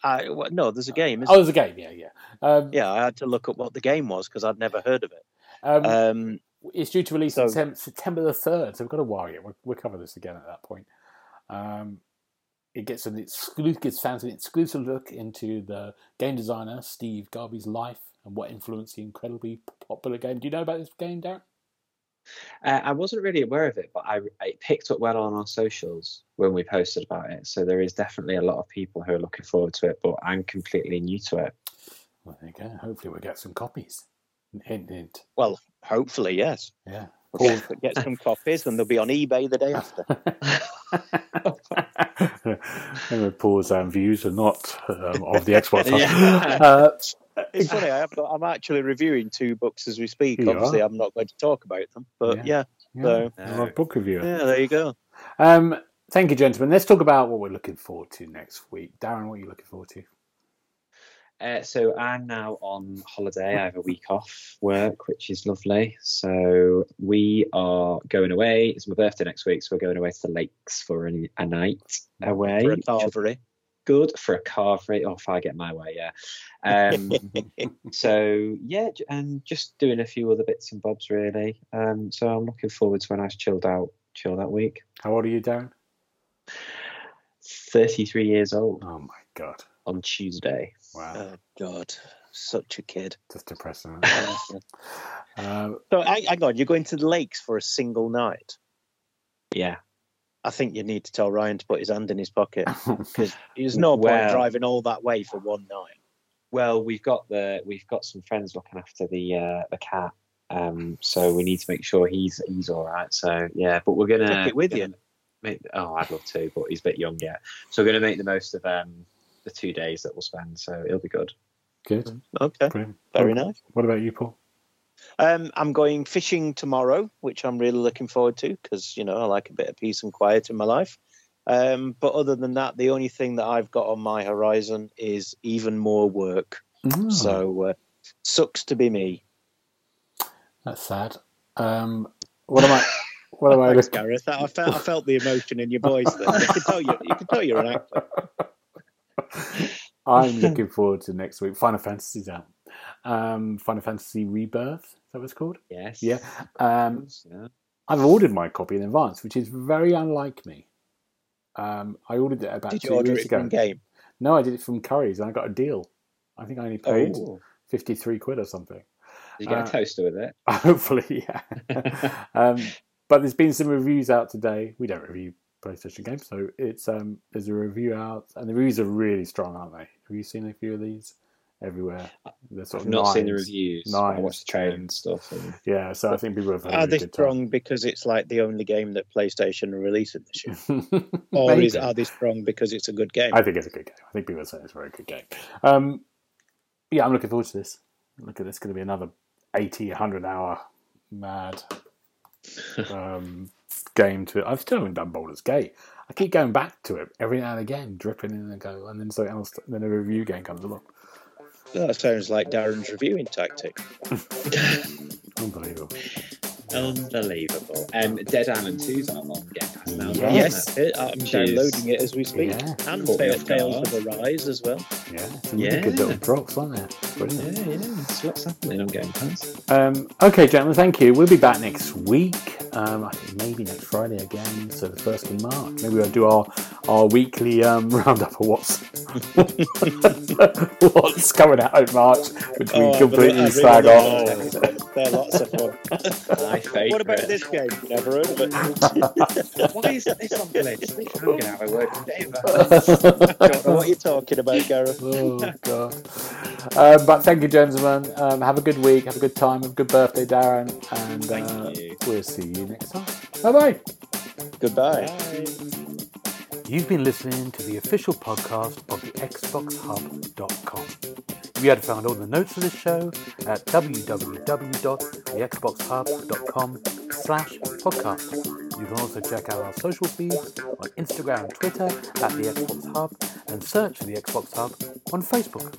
I well, no, there's a game. Isn't Oh, there's a game. Yeah, yeah. Um, Yeah, I had to look up what the game was because I'd never heard of it. um, Um, it's due to release so- September the third, so we've got to worry. We'll, we'll cover this again at that point. It gets an exclusive, gets fans an exclusive look into the game designer Steve Gabry's life and what influenced the incredibly popular game. Do you know about this game, Darren? Uh, I wasn't really aware of it, but I it picked up well on our socials when we posted about it. So there is definitely a lot of people who are looking forward to it, but I'm completely new to it. Well, there you go. Hopefully, we'll get some copies. Hint, hint. Well, hopefully, yes. Yeah. We'll get, get some copies and they'll be on eBay the day after. anyway, Paul's um, views are not um, of the Xbox. Yeah. uh, It's funny. I have got, I'm actually reviewing two books as we speak. You Obviously, are. I'm not going to talk about them, but Yeah. yeah, yeah, So- I'm a book reviewer. yeah, there you go. Um, thank you, gentlemen. Let's talk about what we're looking forward to next week. Darren, what are you looking forward to? Uh, so I'm now on holiday. I have a week off work, which is lovely. So we are going away. It's my birthday next week, so we're going away to the lakes for a, a night away. For a carvery. Good for a carvery. Oh, if I get my way, yeah. Um, so yeah, and just doing a few other bits and bobs really. Um, so I'm looking forward to a nice chilled out, chill that week. How old are you, Darren? 33 years old Oh my god! On Tuesday. Wow, Oh God, such a kid. just depressing. so um, hang, hang on, you're going to the lakes for a single night. Yeah. I think you need to tell Ryan to put his hand in his pocket because there's no point driving all that way for one night. Well, we've got the we've got some friends looking after the uh, the cat. Um, so we need to make sure he's he's all right. So yeah, but we're gonna Take it with gonna you. Make, oh, I'd love to, but he's a bit young yet. So we're gonna make the most of um the two days that we'll spend. So it'll be good. good, Okay, brilliant. very What- nice. What about you, Paul? Um, I'm going fishing tomorrow, which I'm really looking forward to because you know I like a bit of peace and quiet in my life. Um, but other than that, the only thing that I've got on my horizon is even more work. Mm, So uh, sucks to be me. that's sad. Um, what am I? What am I? Thanks, Looking, Gareth. I felt I felt the emotion in your voice. There. You can tell you you can tell you're an actor. I'm looking forward to next week. Final Fantasy's out. Um, Final Fantasy Rebirth. Is that what it's called? Yes. Yeah. Um, Yeah. I've ordered my copy in advance, which is very unlike me. Um, I ordered it about Did you two it ago. from game? No, I did it from Curry's, and I got a deal. I think I only paid fifty-three quid or something. you get Uh, a toaster with it. Hopefully, yeah. um, but there's been some reviews out today. We don't review PlayStation game. so it's um, there's a review out, and the reviews are really strong, aren't they? Have you seen a few of these everywhere? They're sort I've of not seen the reviews. but I nines, watched the trailer and stuff. And Yeah, so I think people have had Are a they good strong because it's like the only game that PlayStation are releasing this year, or is, Maybe. are they strong because it's a good game? I think it's a good game. I think people are saying it's a very good game. Um, yeah, I'm looking forward to this. Look at this, going to be another 80, 100 hour mad um, game to. I've still haven't done Baldur's Gate. I keep going back to it every now and again, dripping in and go, and then something else, then a review game comes along. Oh, that sounds like Darren's reviewing tactic. Unbelievable. Unbelievable. Um, Dead Island 2's out on Game Pass now. as Yes. it? It- I'm Which downloading it as we speak. Yeah, And Put me Tales off Tales guard. of Arise as well. yeah, some really good Yeah. little drops, aren't there? Brilliant. Yeah, yeah, there's lots happening on Game Pass. Um, okay, gentlemen, thank you. We'll be back next week. Um, I think maybe next Friday again, so the first of March. Maybe we'll do our our weekly um, roundup of what's what's coming out in March, which we Oh, but completely slag like off. There. They're lots of fun. My favourite. What about this game? Never heard of it. Why is this on the list? I'm going to have a word with Dave. Don't know what you're talking about, Gareth. oh god! Um, but thank you, gentlemen. Um, have a good week. Have a good time. Have a good birthday, Darren. And Thank uh, you. we'll see you next time. Bye bye. You've been listening to the official podcast of the XboxHub.com. You had found all the notes for this show at www.thexboxhub.com slash podcast. You can also check out our social feeds on Instagram and Twitter at the Xbox Hub and search for the Xbox Hub on Facebook.